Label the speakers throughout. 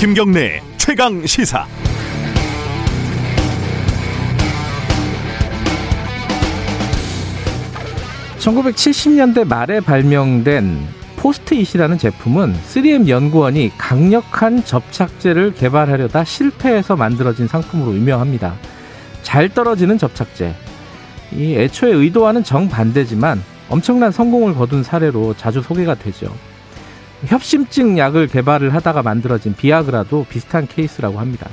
Speaker 1: 김경래 최강 시사.
Speaker 2: (1970년대) 말에 발명된 포스트잇이라는 제품은 3M 연구원이 강력한 접착제를 개발하려다 실패해서 만들어진 상품으로 유명합니다. 잘 떨어지는 접착제. 이 애초에 의도와는 정반대지만 엄청난 성공을 거둔 사례로 자주 소개가 되죠. 협심증 약을 개발을 하다가 만들어진 비아그라도 비슷한 케이스라고 합니다.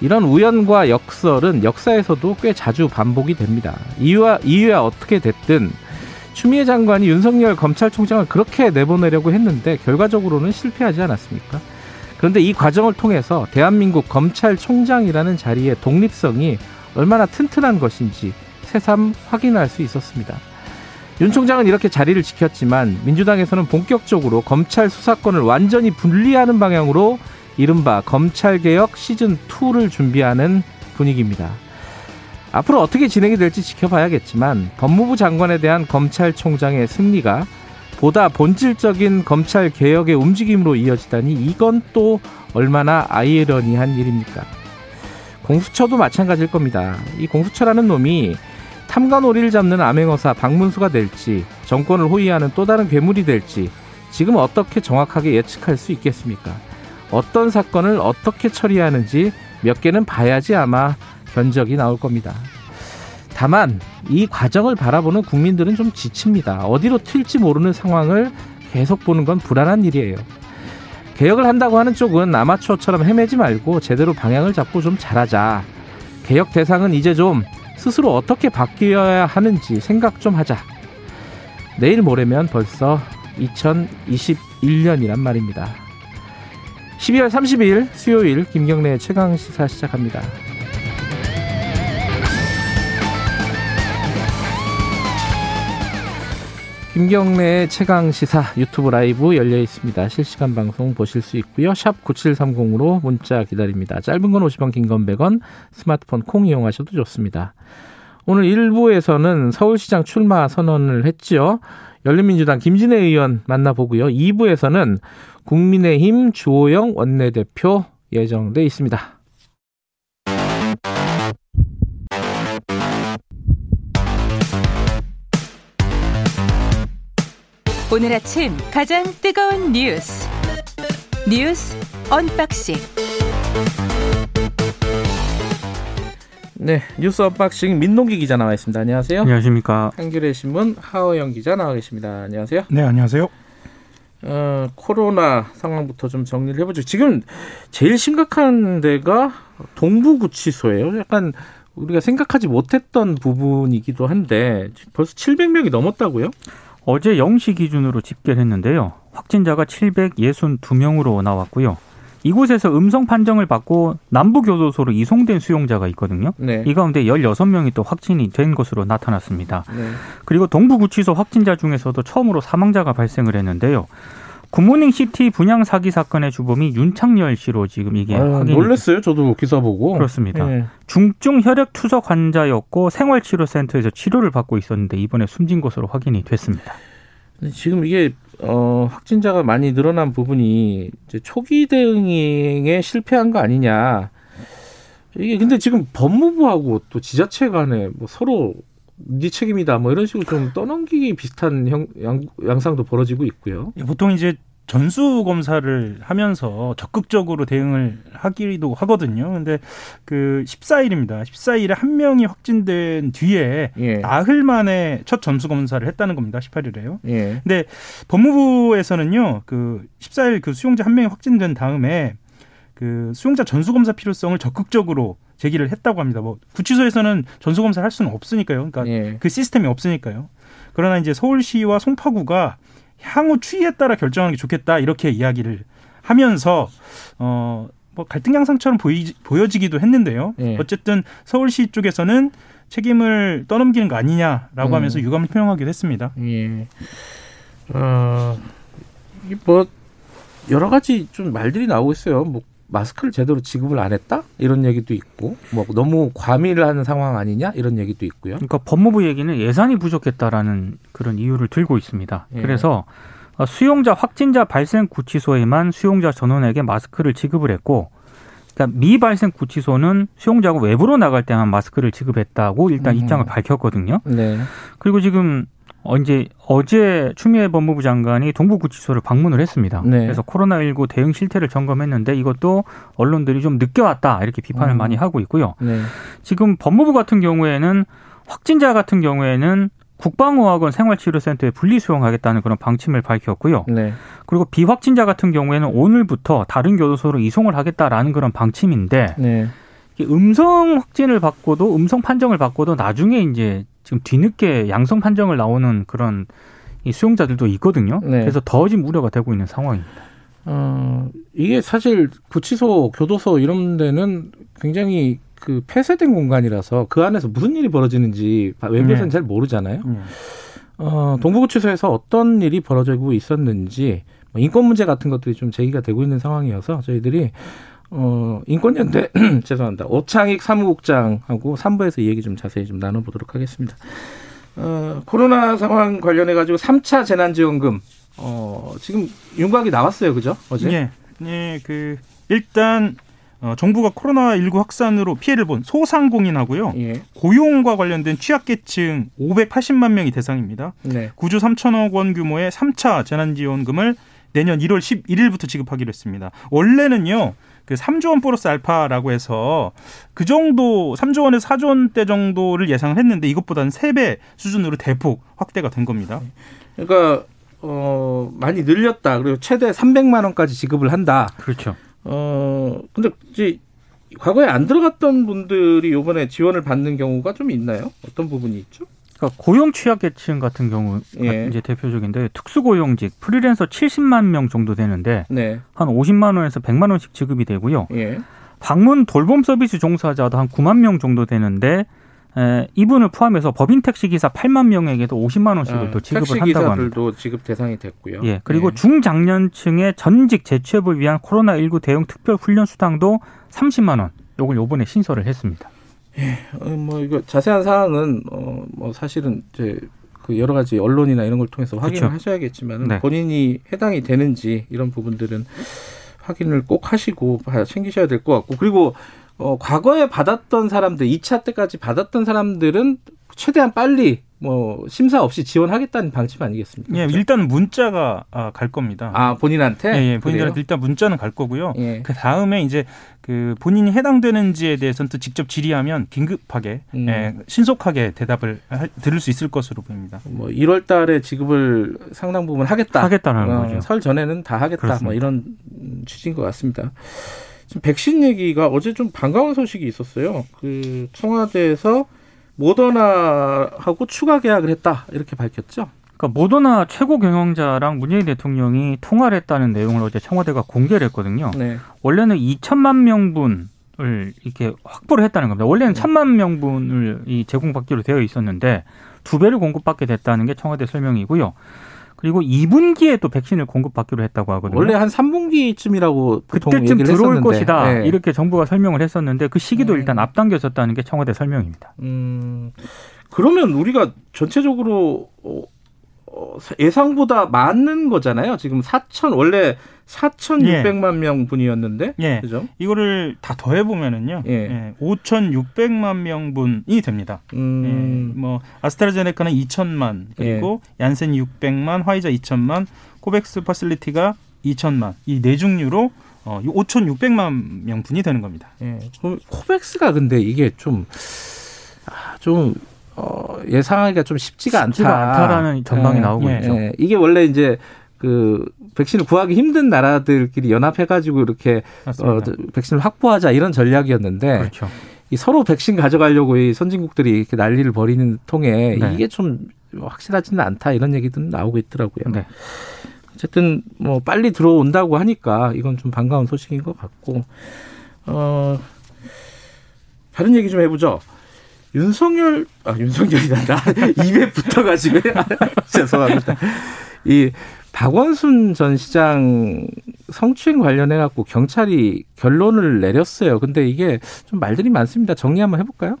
Speaker 2: 이런 우연과 역설은 역사에서도 꽤 자주 반복이 됩니다. 이유와, 이유야 어떻게 됐든 추미애 장관이 윤석열 검찰총장을 그렇게 내보내려고 했는데 결과적으로는 실패하지 않았습니까? 그런데 이 과정을 통해서 대한민국 검찰총장이라는 자리의 독립성이 얼마나 튼튼한 것인지 새삼 확인할 수 있었습니다. 윤 총장은 이렇게 자리를 지켰지만 민주당에서는 본격적으로 검찰 수사권을 완전히 분리하는 방향으로 이른바 검찰개혁 시즌2를 준비하는 분위기입니다. 앞으로 어떻게 진행이 될지 지켜봐야겠지만 법무부 장관에 대한 검찰총장의 승리가 보다 본질적인 검찰 개혁의 움직임으로 이어지다니 이건 또 얼마나 아이러니한 일입니까? 공수처도 마찬가지일 겁니다. 이 공수처라는 놈이 탐관오리를 잡는 암행어사 박문수가 될지 정권을 호위하는 또 다른 괴물이 될지 지금 어떻게 정확하게 예측할 수 있겠습니까? 어떤 사건을 어떻게 처리하는지 몇 개는 봐야지 아마 견적이 나올 겁니다. 다만 이 과정을 바라보는 국민들은 좀 지칩니다. 어디로 튈지 모르는 상황을 계속 보는 건 불안한 일이에요. 개혁을 한다고 하는 쪽은 아마추어처럼 헤매지 말고 제대로 방향을 잡고 좀 잘하자. 개혁 대상은 이제 좀 스스로 어떻게 바뀌어야 하는지 생각 좀 하자. 내일 모레면 벌써 2021년이란 말입니다. 12월 30일 수요일 김경래 최강 시사 시작합니다. 김경래의 최강 시사 유튜브 라이브 열려 있습니다. 실시간 방송 보실 수 있고요. 샵 9730으로 문자 기다립니다. 짧은 건 50원, 긴 건 100원, 스마트폰 콩 이용하셔도 좋습니다. 오늘 1부에서는 서울시장 출마 선언을 했지요. 열린민주당 김진애 의원 만나보고요. 2부에서는 국민의힘 주호영 원내대표 예정돼 있습니다.
Speaker 3: 오늘 아침 가장 뜨거운 뉴스 뉴스 언박싱
Speaker 2: 네 뉴스 언박싱 민동기 기자 나와 있습니다. 안녕하세요.
Speaker 4: 안녕하십니까.
Speaker 2: 한겨레 신문 하어영 기자 나와 계십니다. 안녕하세요.
Speaker 4: 네 안녕하세요.
Speaker 2: 어, 코로나 상황부터 좀 정리를 해보죠. 지금 제일 심각한 데가 동부구치소예요. 약간 우리가 생각하지 못했던 부분이기도 한데 벌써 700명이 넘었다고요?
Speaker 4: 어제 0시 기준으로 집계를 했는데요. 확진자가 762명으로 나왔고요. 이곳에서 음성 판정을 받고 남부교도소로 이송된 수용자가 있거든요.
Speaker 2: 네.
Speaker 4: 이 가운데 16명이 또 확진이 된 것으로 나타났습니다.
Speaker 2: 네.
Speaker 4: 그리고 동부구치소 확진자 중에서도 처음으로 사망자가 발생을 했는데요. 굿모닝 시티 분양 사기 사건의 주범이 윤창열 씨로 지금 이게
Speaker 2: 아유,
Speaker 4: 확인이
Speaker 2: 놀랐어요. 저도 기사 보고.
Speaker 4: 그렇습니다.
Speaker 2: 네.
Speaker 4: 중증 혈액 투석 환자였고 생활치료센터에서 치료를 받고 있었는데 이번에 숨진 것으로 확인이 됐습니다.
Speaker 2: 지금 이게 어, 확진자가 많이 늘어난 부분이 이제 초기 대응에 실패한 거 아니냐. 이게 근데 지금 법무부하고 또 지자체 간에 뭐 서로 네 책임이다 뭐 이런 식으로 좀 떠넘기기 비슷한 형, 양, 양상도 벌어지고 있고요.
Speaker 5: 예, 보통 이제 전수 검사를 하면서 적극적으로 대응을 하기도 하거든요. 근데 그 14일입니다. 14일에 한 명이 확진된 뒤에
Speaker 2: 예.
Speaker 5: 나흘 만에 첫 전수 검사를 했다는 겁니다. 18일에요.
Speaker 2: 예.
Speaker 5: 근데 법무부에서는요. 그 14일 그 수용자 한 명이 확진된 다음에 그 수용자 전수 검사 필요성을 적극적으로 제기를 했다고 합니다. 뭐 구치소에서는 전수 검사를 할 수는 없으니까요. 그러니까
Speaker 2: 예.
Speaker 5: 그 시스템이 없으니까요. 그러나 이제 서울시와 송파구가 향후 추이에 따라 결정하는 게 좋겠다 이렇게 이야기를 하면서 어. 뭐 갈등 양상처럼 보이, 보여지기도 했는데요.
Speaker 2: 예.
Speaker 5: 어쨌든 서울시 쪽에서는 책임을 떠넘기는 거 아니냐라고
Speaker 2: 음.
Speaker 5: 하면서 유감을 표명하기도 했습니다.
Speaker 2: 예. 어, 이뭐 여러 가지 좀 말들이 나오고 있어요. 뭐 마스크를 제대로 지급을 안 했다 이런 얘기도 있고, 뭐 너무 과밀을 하는 상황 아니냐 이런 얘기도 있고요.
Speaker 4: 그러니까 법무부 얘기는 예산이 부족했다라는 그런 이유를 들고 있습니다.
Speaker 2: 예.
Speaker 4: 그래서 어, 수용자 확진자 발생 구치소에만 수용자 전원에게 마스크를 지급을 했고 그러니까 미발생 구치소는 수용자가 외부로 나갈 때만 마스크를 지급했다고 일단
Speaker 2: 음.
Speaker 4: 입장을 밝혔거든요.
Speaker 2: 네.
Speaker 4: 그리고 지금 어, 이제 어제 추미애 법무부 장관이 동부구치소를 방문을 했습니다.
Speaker 2: 네.
Speaker 4: 그래서 코로나19 대응 실태를 점검했는데 이것도 언론들이 좀 늦게 왔다 이렇게 비판을
Speaker 2: 음.
Speaker 4: 많이 하고 있고요.
Speaker 2: 네.
Speaker 4: 지금 법무부 같은 경우에는 확진자 같은 경우에는 국방의학원 생활치료센터에 분리 수용하겠다는 그런 방침을 밝혔고요.
Speaker 2: 네.
Speaker 4: 그리고 비확진자 같은 경우에는 오늘부터 다른 교도소로 이송을 하겠다라는 그런 방침인데
Speaker 2: 네.
Speaker 4: 음성 확진을 받고도 음성 판정을 받고도 나중에 이제 지금 뒤늦게 양성 판정을 나오는 그런 이 수용자들도 있거든요.
Speaker 2: 네.
Speaker 4: 그래서 더 지금 우려가 되고 있는 상황입니다.
Speaker 2: 어, 이게 사실 구치소, 교도소 이런 데는 굉장히 그 폐쇄된 공간이라서 그 안에서 무슨 일이 벌어지는지 외부에서는
Speaker 4: 네.
Speaker 2: 잘 모르잖아요.
Speaker 5: 예.
Speaker 2: 어, 동부구치소에서 어떤 일이 벌어지고 있었는지 뭐 인권 문제 같은 것들이 좀 제기가 되고 있는 상황이어서 저희들이 어, 인권연대 죄송합니다. 오창익 사무국장하고 3부에서 이 얘기 좀 자세히 좀 나눠보도록 하겠습니다. 어, 코로나 상황 관련해 가지고 3차 재난지원금 어, 지금 윤곽이 나왔어요, 그죠? 어제?
Speaker 5: 예. 예, 그 일단 어, 정부가 코로나19 확산으로 피해를 본 소상공인하고요.
Speaker 2: 예.
Speaker 5: 고용과 관련된 취약계층 580만 명이 대상입니다.
Speaker 2: 네.
Speaker 5: 9조 3천억 원 규모의 3차 재난지원금을 내년 1월 11일부터 지급하기로 했습니다. 원래는요. 그 3조 원 플러스 알파라고 해서 그 정도 3조 원에서 4조 원대 정도를 예상을 했는데 이것보다는 3배 수준으로 대폭 확대가 된 겁니다.
Speaker 2: 그러니까 어, 많이 늘렸다. 그리고 최대 300만 원까지 지급을 한다.
Speaker 4: 그렇죠.
Speaker 2: 어, 근데 이제 과거에 안 들어갔던 분들이 이번에 지원을 받는 경우가 좀 있나요? 어떤 부분이 있죠?
Speaker 4: 그러니까 고용 취약계층 같은 경우
Speaker 2: 예.
Speaker 4: 이제 대표적인데 특수고용직 프리랜서 70만 명 정도 되는데
Speaker 2: 네.
Speaker 4: 한 50만 원에서 100만 원씩 지급이 되고요.
Speaker 2: 예.
Speaker 4: 방문 돌봄 서비스 종사자도 한 9만 명 정도 되는데 에, 이분을 포함해서 법인 택시 기사 8만 명에게도 50만 원씩을 또 지급을
Speaker 2: 아,
Speaker 4: 한다고 합니다.
Speaker 2: 기사들도 지급 대상이 됐고요.
Speaker 4: 예, 그리고
Speaker 2: 예.
Speaker 4: 중장년층의 전직 재취업을 위한 코로나 19 대응 특별 훈련 수당도 30만 원. 요걸 요번에 신설을 했습니다.
Speaker 2: 어, 뭐 이거 자세한 사항은 어, 뭐 사실은 이제 그 여러 가지 언론이나 이런 걸 통해서 확인을
Speaker 4: 그렇죠.
Speaker 2: 하셔야겠지만
Speaker 4: 네.
Speaker 2: 본인이 해당이 되는지 이런 부분들은 확인을 꼭 하시고 봐- 챙기셔야 될 것 같고 그리고 어, 과거에 받았던 사람들 2차 때까지 받았던 사람들은 최대한 빨리 뭐 심사 없이 지원하겠다는 방침 아니겠습니까?
Speaker 5: 예,
Speaker 2: 그렇죠?
Speaker 5: 일단 문자가 아, 갈 겁니다.
Speaker 2: 아 본인한테
Speaker 5: 예, 예? 본인한테 일단 문자는 갈 거고요.
Speaker 2: 예.
Speaker 5: 그 다음에 이제 그 본인이 해당되는지에 대해서는 또 직접 질의하면 긴급하게
Speaker 2: 음.
Speaker 5: 예, 신속하게 대답을 할- 들을 수 있을 것으로 보입니다.
Speaker 2: 뭐 1월 달에 지급을 상당 부분 하겠다.
Speaker 4: 하겠다는
Speaker 2: 어,
Speaker 4: 거죠.
Speaker 2: 설 전에는 다 하겠다.
Speaker 4: 그렇습니다.
Speaker 2: 뭐 이런 음, 취지인 것 같습니다. 지금 백신 얘기가 어제 좀 반가운 소식이 있었어요. 그 청와대에서 모더나하고 추가 계약을 했다 이렇게 밝혔죠.
Speaker 4: 그러니까 모더나 최고 경영자랑 문재인 대통령이 통화를 했다는 내용을 어제 청와대가 공개를 했거든요.
Speaker 2: 네.
Speaker 4: 원래는 2천만 명분을 이렇게 확보를 했다는 겁니다. 원래는
Speaker 2: 네.
Speaker 4: 1천만 명분을 이 제공받기로 되어 있었는데 두 배를 공급받게 됐다는 게 청와대 설명이고요. 그리고 2분기에 또 백신을 공급받기로 했다고 하거든요.
Speaker 2: 원래 한 3분기쯤이라고 보통
Speaker 4: 그때쯤 들어올
Speaker 2: 했었는데.
Speaker 4: 것이다
Speaker 2: 네.
Speaker 4: 이렇게 정부가 설명을 했었는데 그 시기도
Speaker 2: 음.
Speaker 4: 일단 앞당겨졌다는 게 청와대 설명입니다.
Speaker 2: 음, 그러면 우리가 전체적으로 어, 어, 예상보다 많은 거잖아요. 지금 4천 원래 4,600만 명 분이었는데,
Speaker 5: 예.
Speaker 2: 그죠?
Speaker 5: 이거를 다 더해 보면은요.
Speaker 2: 예.
Speaker 5: 예. 5,600만 명 분이 됩니다.
Speaker 2: 음,
Speaker 5: 예, 뭐 아스트라제네카는 2천만 그리고
Speaker 2: 예.
Speaker 5: 얀센 600만, 화이자 2천만, 코백스 facility가 2천만 이네 종류로 어, 5,600만 명분이 되는 겁니다.
Speaker 2: 예. 코백스가 근데 이게 좀, 아, 좀, 어, 예상하기가 좀 쉽지가 않다.
Speaker 4: 쉽지가 않다 라는 전망이
Speaker 2: 예,
Speaker 4: 나오고
Speaker 5: 예,
Speaker 4: 있죠.
Speaker 2: 예. 이게 원래 이제 그 백신을 구하기 힘든 나라들끼리 연합해가지고 이렇게 어,
Speaker 5: 맞습니다.
Speaker 2: 백신을 확보하자 이런 전략이었는데
Speaker 4: 그렇죠.
Speaker 2: 이 서로 백신 가져가려고 이 선진국들이 이렇게 난리를 벌이는 통에
Speaker 4: 네.
Speaker 2: 이게 좀 확실하지는 않다 이런 얘기도 나오고 있더라고요.
Speaker 4: 네.
Speaker 2: 어쨌든 뭐 빨리 들어온다고 하니까 이건 좀 반가운 소식인 것 같고 어 다른 얘기 좀 해보죠. 윤석열 아 윤석열이란다 입에 붙어가지고 죄송합니다. 이 박원순 전 시장 성추행 관련해 갖고 경찰이 결론을 내렸어요. 근데 이게 좀 말들이 많습니다. 정리 한번 해볼까요?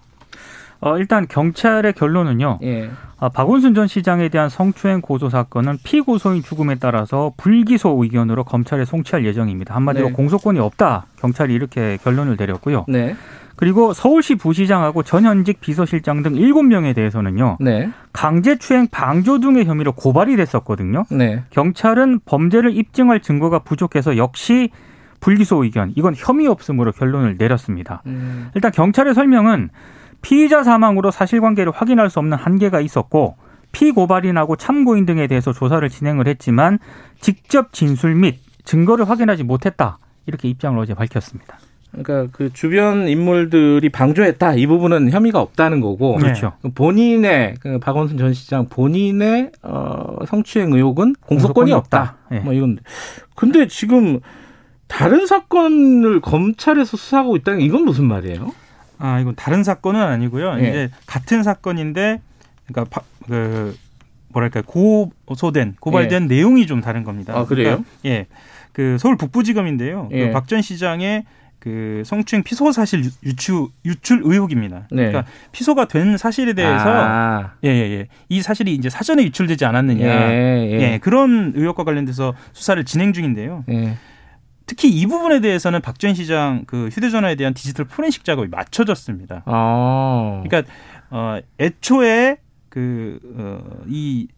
Speaker 4: 어, 일단 경찰의 결론은요.
Speaker 2: 예.
Speaker 4: 아, 박원순 전 시장에 대한 성추행 고소 사건은 피고소인 죽음에 따라서 불기소 의견으로 검찰에 송치할 예정입니다. 한마디로
Speaker 2: 네.
Speaker 4: 공소권이 없다. 경찰이 이렇게 결론을 내렸고요.
Speaker 2: 네.
Speaker 4: 그리고 서울시 부시장하고 전현직 비서실장 등 7명에 대해서는요.
Speaker 2: 네.
Speaker 4: 강제추행 방조 등의 혐의로 고발이 됐었거든요.
Speaker 2: 네.
Speaker 4: 경찰은 범죄를 입증할 증거가 부족해서 역시 불기소 의견, 이건 혐의 없음으로 결론을 내렸습니다.
Speaker 2: 음.
Speaker 4: 일단 경찰의 설명은 피의자 사망으로 사실관계를 확인할 수 없는 한계가 있었고 피고발인하고 참고인 등에 대해서 조사를 진행을 했지만 직접 진술 및 증거를 확인하지 못했다. 이렇게 입장을 어제 밝혔습니다.
Speaker 2: 그러니까 그 주변 인물들이 방조했다 이 부분은 혐의가 없다는 거고
Speaker 4: 그렇죠.
Speaker 2: 본인의 그 박원순 전 시장 본인의 어, 성추행 의혹은 공소권이
Speaker 4: 공소권이
Speaker 2: 없다.
Speaker 4: 없다. 예.
Speaker 2: 뭐 이건 근데 지금 다른 사건을 검찰에서 수사하고 있다는 게 이건 무슨 말이에요?
Speaker 5: 아 이건 다른 사건은 아니고요.
Speaker 2: 예.
Speaker 5: 이제 같은 사건인데 그러니까 바- 그 뭐랄까 고소된 고발된 내용이 좀 다른 겁니다.
Speaker 2: 아, 그래요?
Speaker 5: 그러니까, 예. 그 서울 북부지검인데요.
Speaker 2: 예.
Speaker 5: 박전 시장의 그 성추행 피소 사실 유- 유출 유출 의혹입니다.
Speaker 2: 네.
Speaker 5: 그러니까 피소가 된 사실에 대해서
Speaker 2: 아,
Speaker 5: 예 예 예 이 사실이 이제 사전에 유출되지 않았느냐
Speaker 2: 예,
Speaker 5: 예,
Speaker 2: 예.
Speaker 5: 그런 의혹과 관련돼서 수사를 진행 중인데요.
Speaker 2: 예.
Speaker 5: 특히 이 부분에 대해서는 박전 시장 그 휴대전화에 대한 디지털 포렌식 작업이 맞춰졌습니다.
Speaker 2: 어.
Speaker 5: 그러니까 어 애초에 그이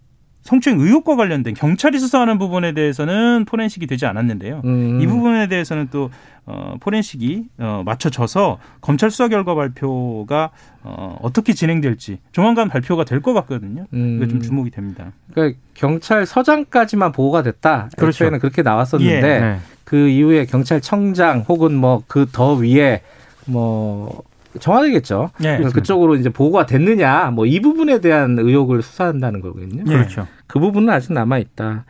Speaker 5: 성추행 의혹과 관련된 경찰이 수사하는 부분에 대해서는 포렌식이 되지 않았는데요.
Speaker 2: 음.
Speaker 5: 이 부분에 대해서는 또 어, 포렌식이 어, 맞춰져서 검찰 수사 결과 발표가 어, 어떻게 진행될지 조만간 발표가 될 것 같거든요.
Speaker 2: 음.
Speaker 5: 이거 좀 주목이 됩니다.
Speaker 2: 그러니까 경찰 서장까지만 보고가 됐다.
Speaker 4: 그렇죠.
Speaker 2: 애초에는 그렇게 나왔었는데
Speaker 5: 예.
Speaker 4: 네.
Speaker 2: 그 이후에 경찰청장 혹은 뭐 그 더 위에 뭐 청와대겠죠.
Speaker 5: 예.
Speaker 2: 그쪽으로 이제 보고가 됐느냐, 뭐 이 부분에 대한 의혹을 수사한다는 거거든요.
Speaker 5: 예.
Speaker 4: 그렇죠.
Speaker 2: 그 부분은 아직 남아 있다.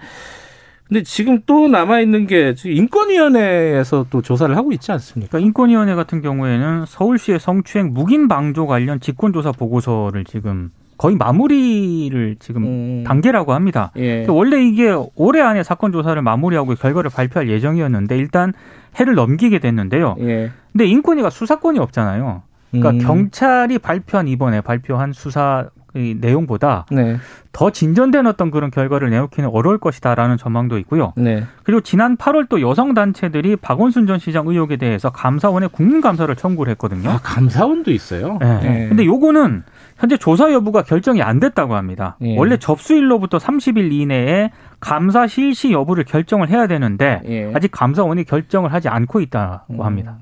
Speaker 2: 근데 지금 또 남아 있는 게 지금 인권위원회에서 또 조사를 하고 있지 않습니까?
Speaker 4: 그러니까 인권위원회 같은 경우에는 서울시의 성추행 묵인 방조 관련 직권조사 보고서를 지금 거의 마무리를 지금
Speaker 2: 음.
Speaker 4: 단계라고 합니다.
Speaker 2: 예.
Speaker 4: 원래 이게 올해 안에 사건 조사를 마무리하고 결과를 발표할 예정이었는데 일단 해를 넘기게 됐는데요.
Speaker 2: 예.
Speaker 4: 근데 인권위가 수사권이 없잖아요. 그러니까
Speaker 2: 음.
Speaker 4: 경찰이 발표한 이번에 발표한 수사 의 내용보다
Speaker 2: 네.
Speaker 4: 더 진전된 어떤 그런 결과를 내놓기는 어려울 것이다라는 전망도 있고요.
Speaker 2: 네.
Speaker 4: 그리고 지난 8월 또 여성 단체들이 박원순 전 시장 의혹에 대해서 감사원에 국민 감사를 청구를 했거든요.
Speaker 2: 아, 감사원도 있어요.
Speaker 4: 네.
Speaker 2: 예.
Speaker 4: 근데 요거는 현재 조사 여부가 결정이 안 됐다고 합니다.
Speaker 2: 예.
Speaker 4: 원래 접수일로부터 30일 이내에 감사 실시 여부를 결정을 해야 되는데
Speaker 2: 예.
Speaker 4: 아직 감사원이 결정을 하지 않고 있다고
Speaker 2: 음.
Speaker 4: 합니다.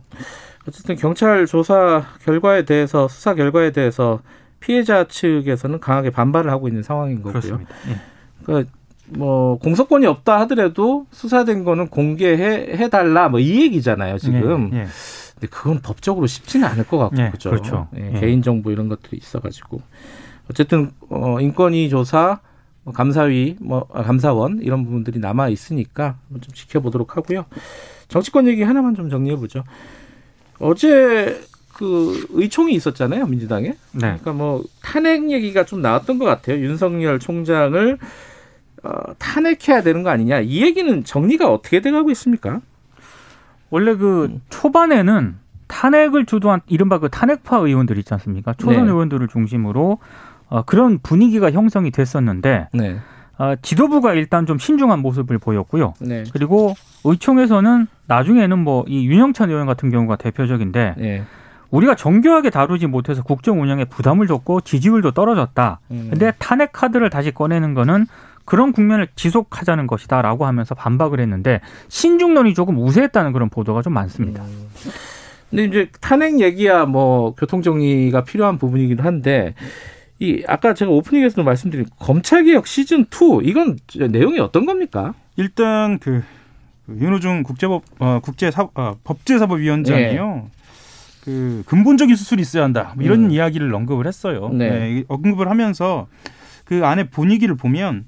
Speaker 2: 어쨌든 경찰 조사 결과에 대해서 수사 결과에 대해서 피해자 측에서는 강하게 반발을 하고 있는 상황인 거고요.
Speaker 4: 그렇습니다. 예.
Speaker 2: 그러니까 뭐 공소권이 없다 하더라도 수사된 거는 공개해 해 달라 뭐 이 얘기잖아요 지금.
Speaker 4: 예, 예.
Speaker 2: 근데 그건 법적으로 쉽지는 않을 것 같고
Speaker 4: 예,
Speaker 2: 그죠.
Speaker 4: 그렇죠.
Speaker 2: 예,
Speaker 4: 예.
Speaker 2: 개인 정보 이런 것들이 있어가지고 어쨌든 어, 인권위 조사, 뭐 감사위, 뭐 아, 감사원 이런 부분들이 남아 있으니까 좀 지켜보도록 하고요. 정치권 얘기 하나만 좀 정리해 보죠. 어제 그 의총이 있었잖아요 민주당에.
Speaker 4: 네.
Speaker 2: 그러니까 뭐 탄핵 얘기가 좀 나왔던 것 같아요. 윤석열 총장을 어, 탄핵해야 되는 거 아니냐. 이 얘기는 정리가 어떻게 돼가고 있습니까?
Speaker 4: 원래 그
Speaker 2: 음.
Speaker 4: 초반에는 탄핵을 주도한 이른바 그 탄핵파 의원들 있지 않습니까? 초선
Speaker 2: 네.
Speaker 4: 의원들을 중심으로 어, 그런 분위기가 형성이 됐었는데
Speaker 2: 네.
Speaker 4: 어, 지도부가 일단 좀 신중한 모습을 보였고요.
Speaker 2: 네.
Speaker 4: 그리고 의총에서는 나중에는 뭐 이 윤영찬 의원 같은 경우가 대표적인데
Speaker 2: 네.
Speaker 4: 우리가 정교하게 다루지 못해서 국정 운영에 부담을 줬고 지지율도 떨어졌다.
Speaker 2: 음.
Speaker 4: 근데 탄핵 카드를 다시 꺼내는 거는 그런 국면을 지속하자는 것이다라고 하면서 반박을 했는데 신중론이 조금 우세했다는 그런 보도가 좀 많습니다.
Speaker 2: 음. 근데 이제 탄핵 얘기야 뭐 교통 정리가 필요한 부분이기도 한데 이 아까 제가 오프닝에서도 말씀드린 검찰 개혁 시즌 2 이건 내용이 어떤 겁니까?
Speaker 5: 일단 그, 그 윤호중 국제법 어, 국제 사, 어, 법제사법위원장이요. 그 근본적인 수술이 있어야 한다. 뭐 이런
Speaker 2: 음.
Speaker 5: 이야기를 언급을 했어요.
Speaker 2: 네.
Speaker 5: 네, 이 언급을 하면서 그 안에 분위기를 보면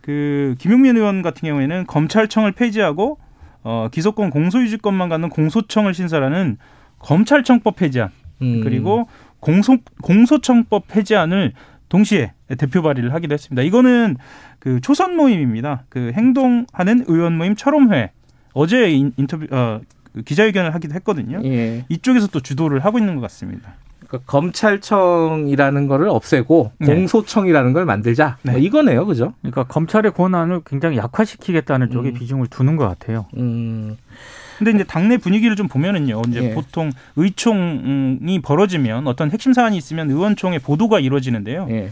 Speaker 5: 그 김용민 의원 같은 경우에는 검찰청을 폐지하고 어, 기소권 공소유지권만 갖는 공소청을 신설하는 검찰청법 폐지안
Speaker 2: 음.
Speaker 5: 그리고 공소 공소청법 폐지안을 동시에 대표 발의를 하기도 했습니다. 이거는 그 초선 모임입니다. 그 행동하는 의원 모임 철험회 어제 인, 인터뷰 어, 그 기자회견을 하기도 했거든요.
Speaker 2: 예.
Speaker 5: 이쪽에서 또 주도를 하고 있는 것 같습니다.
Speaker 2: 그러니까 검찰청이라는 거를 없애고
Speaker 5: 네.
Speaker 2: 공소청이라는 걸 만들자. 뭐
Speaker 5: 네.
Speaker 2: 이거네요, 그죠?
Speaker 4: 그러니까 검찰의 권한을 굉장히 약화시키겠다는 쪽에
Speaker 2: 음.
Speaker 4: 비중을 두는 것 같아요.
Speaker 2: 음,
Speaker 5: 근데 이제 당내 분위기를 좀 보면은요. 이제
Speaker 2: 예.
Speaker 5: 보통 의총이 벌어지면 어떤 핵심 사안이 있으면 의원총회 보도가 이루어지는데요.
Speaker 2: 예.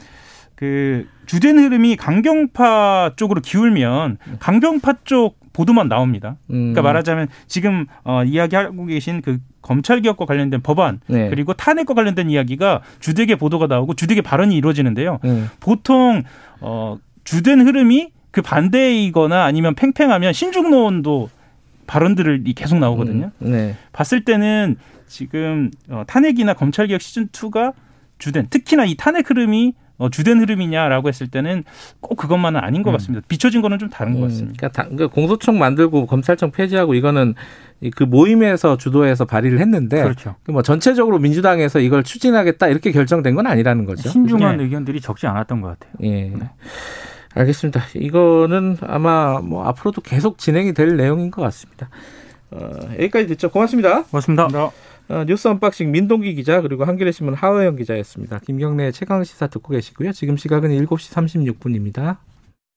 Speaker 5: 그 주된 흐름이 강경파 쪽으로 기울면 강경파 쪽 보도만 나옵니다.
Speaker 2: 음,
Speaker 5: 그러니까 말하자면 지금 어, 이야기하고 계신 그 검찰 개혁과 관련된 법안
Speaker 2: 네.
Speaker 5: 그리고 탄핵과 관련된 이야기가 주되게 보도가 나오고 주되게 발언이 이루어지는데요.
Speaker 2: 예.
Speaker 5: 보통 어, 주된 흐름이 그 반대이거나 아니면 팽팽하면 신중론도 발언들이 계속 나오거든요.
Speaker 2: 음, 네.
Speaker 5: 봤을 때는 지금 어, 탄핵이나 검찰 개혁 시즌 2가 주된 특히나 이 탄핵 흐름이 어, 주된 흐름이냐라고 했을 때는 꼭 그것만은 아닌 것
Speaker 4: 음.
Speaker 5: 같습니다. 비춰진 거는 좀 다른 것
Speaker 2: 음,
Speaker 5: 같습니다.
Speaker 2: 그러니까, 다- 그러니까 공소청 만들고 검찰청 폐지하고 이거는 이그 모임에서 주도해서 발의를 했는데
Speaker 4: 그렇죠.
Speaker 2: 그뭐 전체적으로 민주당에서 이걸 추진하겠다 이렇게 결정된 건 아니라는 거죠.
Speaker 4: 신중한
Speaker 5: 네.
Speaker 4: 의견들이 적지 않았던 것 같아요.
Speaker 2: 예. 알겠습니다. 이거는 아마 뭐 앞으로도 계속 진행이 될 내용인 것 같습니다. 어, 여기까지 듣죠. 고맙습니다.
Speaker 4: 고맙습니다.
Speaker 2: 어, 뉴스 unboxing 민동기 기자 그리고 한겨레 신문 하어영 기자였습니다. 김경래 최강 시사 듣고 계시고요. 지금 시각은 7시 36분입니다.